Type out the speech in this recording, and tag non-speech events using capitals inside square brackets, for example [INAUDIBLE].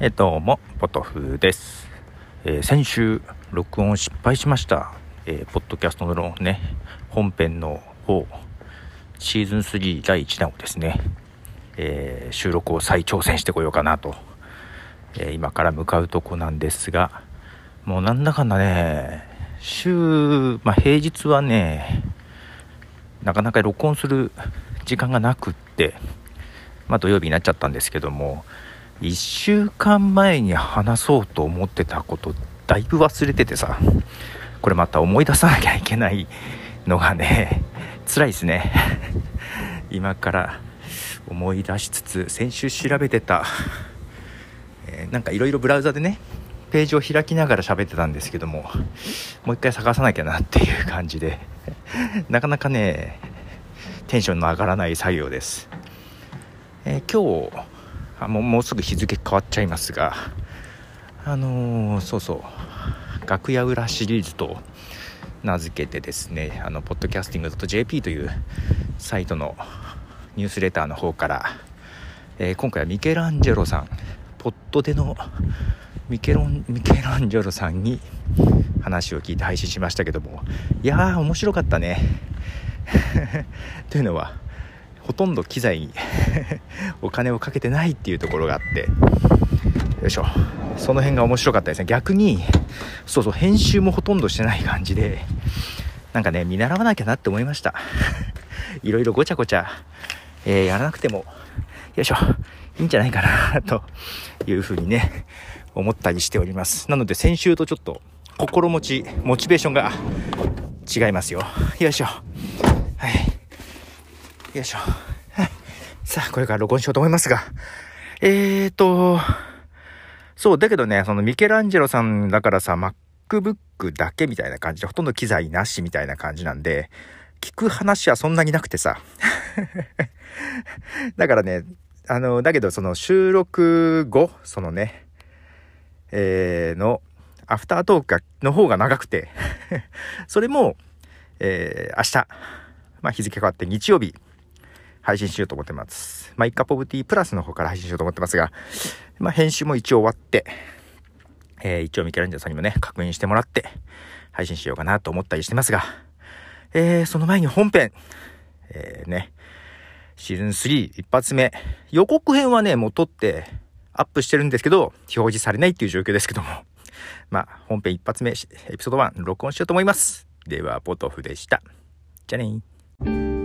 えどうも、ポトフです。えー先週、録音失敗しました。えーポッドキャストのね、本編の方、シーズン3第1弾をですね、えー収録を再挑戦してこようかなと、え今から向かうとこなんですが、もうなんだかんだね、週、まあ、平日はね、なかなか録音する時間がなくって、まあ、土曜日になっちゃったんですけども、1週間前に話そうと思ってたことだいぶ忘れててさ。これまた思い出さなきゃいけないのがね [LAUGHS] 辛いですね。[LAUGHS] 今から思い出しつつ先週調べてた、えーなんかいろいろブラウザでねページを開きながら喋ってたんですけどももう一回探さなきゃなっていう感じで [LAUGHS] なかなかねテンションの上がらない作業です、えー今日あもうもうすぐ日付変わっちゃいますがあのーそうそう。楽屋裏シリーズと名付けてですねあのポッドキャスティング .jp というサイトのニュースレターの方から、えー今回はミケランジェロさんポッドでのミケロンミケランジェロさんに話を聞いて配信しましたけどもいやー面白かったね。[LAUGHS] というのはほとんど機材に [LAUGHS] お金をかけてないっていうところがあって。よいしょ。その辺が面白かったですね。逆にそうそう編集もほとんどしてない感じでなんかね見習わなきゃなって思いました。[LAUGHS] いろいろごちゃごちゃ、えーやらなくてもよいしょ。いいんじゃないかなというふうにね思ったりしております。なので先週とちょっと心持ちモチベーションが違いますよ。よいしょ。はい。よいしょ。[LAUGHS] さあ、これから録音しようと思いますが。えーと、そう、だけどね、そのミケランジェロさんだからさ、MacBook だけみたいな感じで、ほとんど機材なしみたいな感じなんで、聞く話はそんなになくてさ。[LAUGHS] だからね、あの、だけどその収録後、そのね、えー、の、アフタートークの方が長くて、[LAUGHS] それも、えー、明日、まあ、日付変わって日曜日、配信しようと思ってます。まあ、イカポブティプラスの方から配信しようと思ってますが、まあ、編集も一応終わって、えー一応ミケランジェロさんにもね、確認してもらって、配信しようかなと思ったりしてますが、えーその前に本編、えーね、シーズン3一発目、予告編はね、もう撮ってアップしてるんですけど、表示されないっていう状況ですけども、まあ、本編一発目、エピソード1、録音しようと思います。では、ポトフでした。じゃあねー。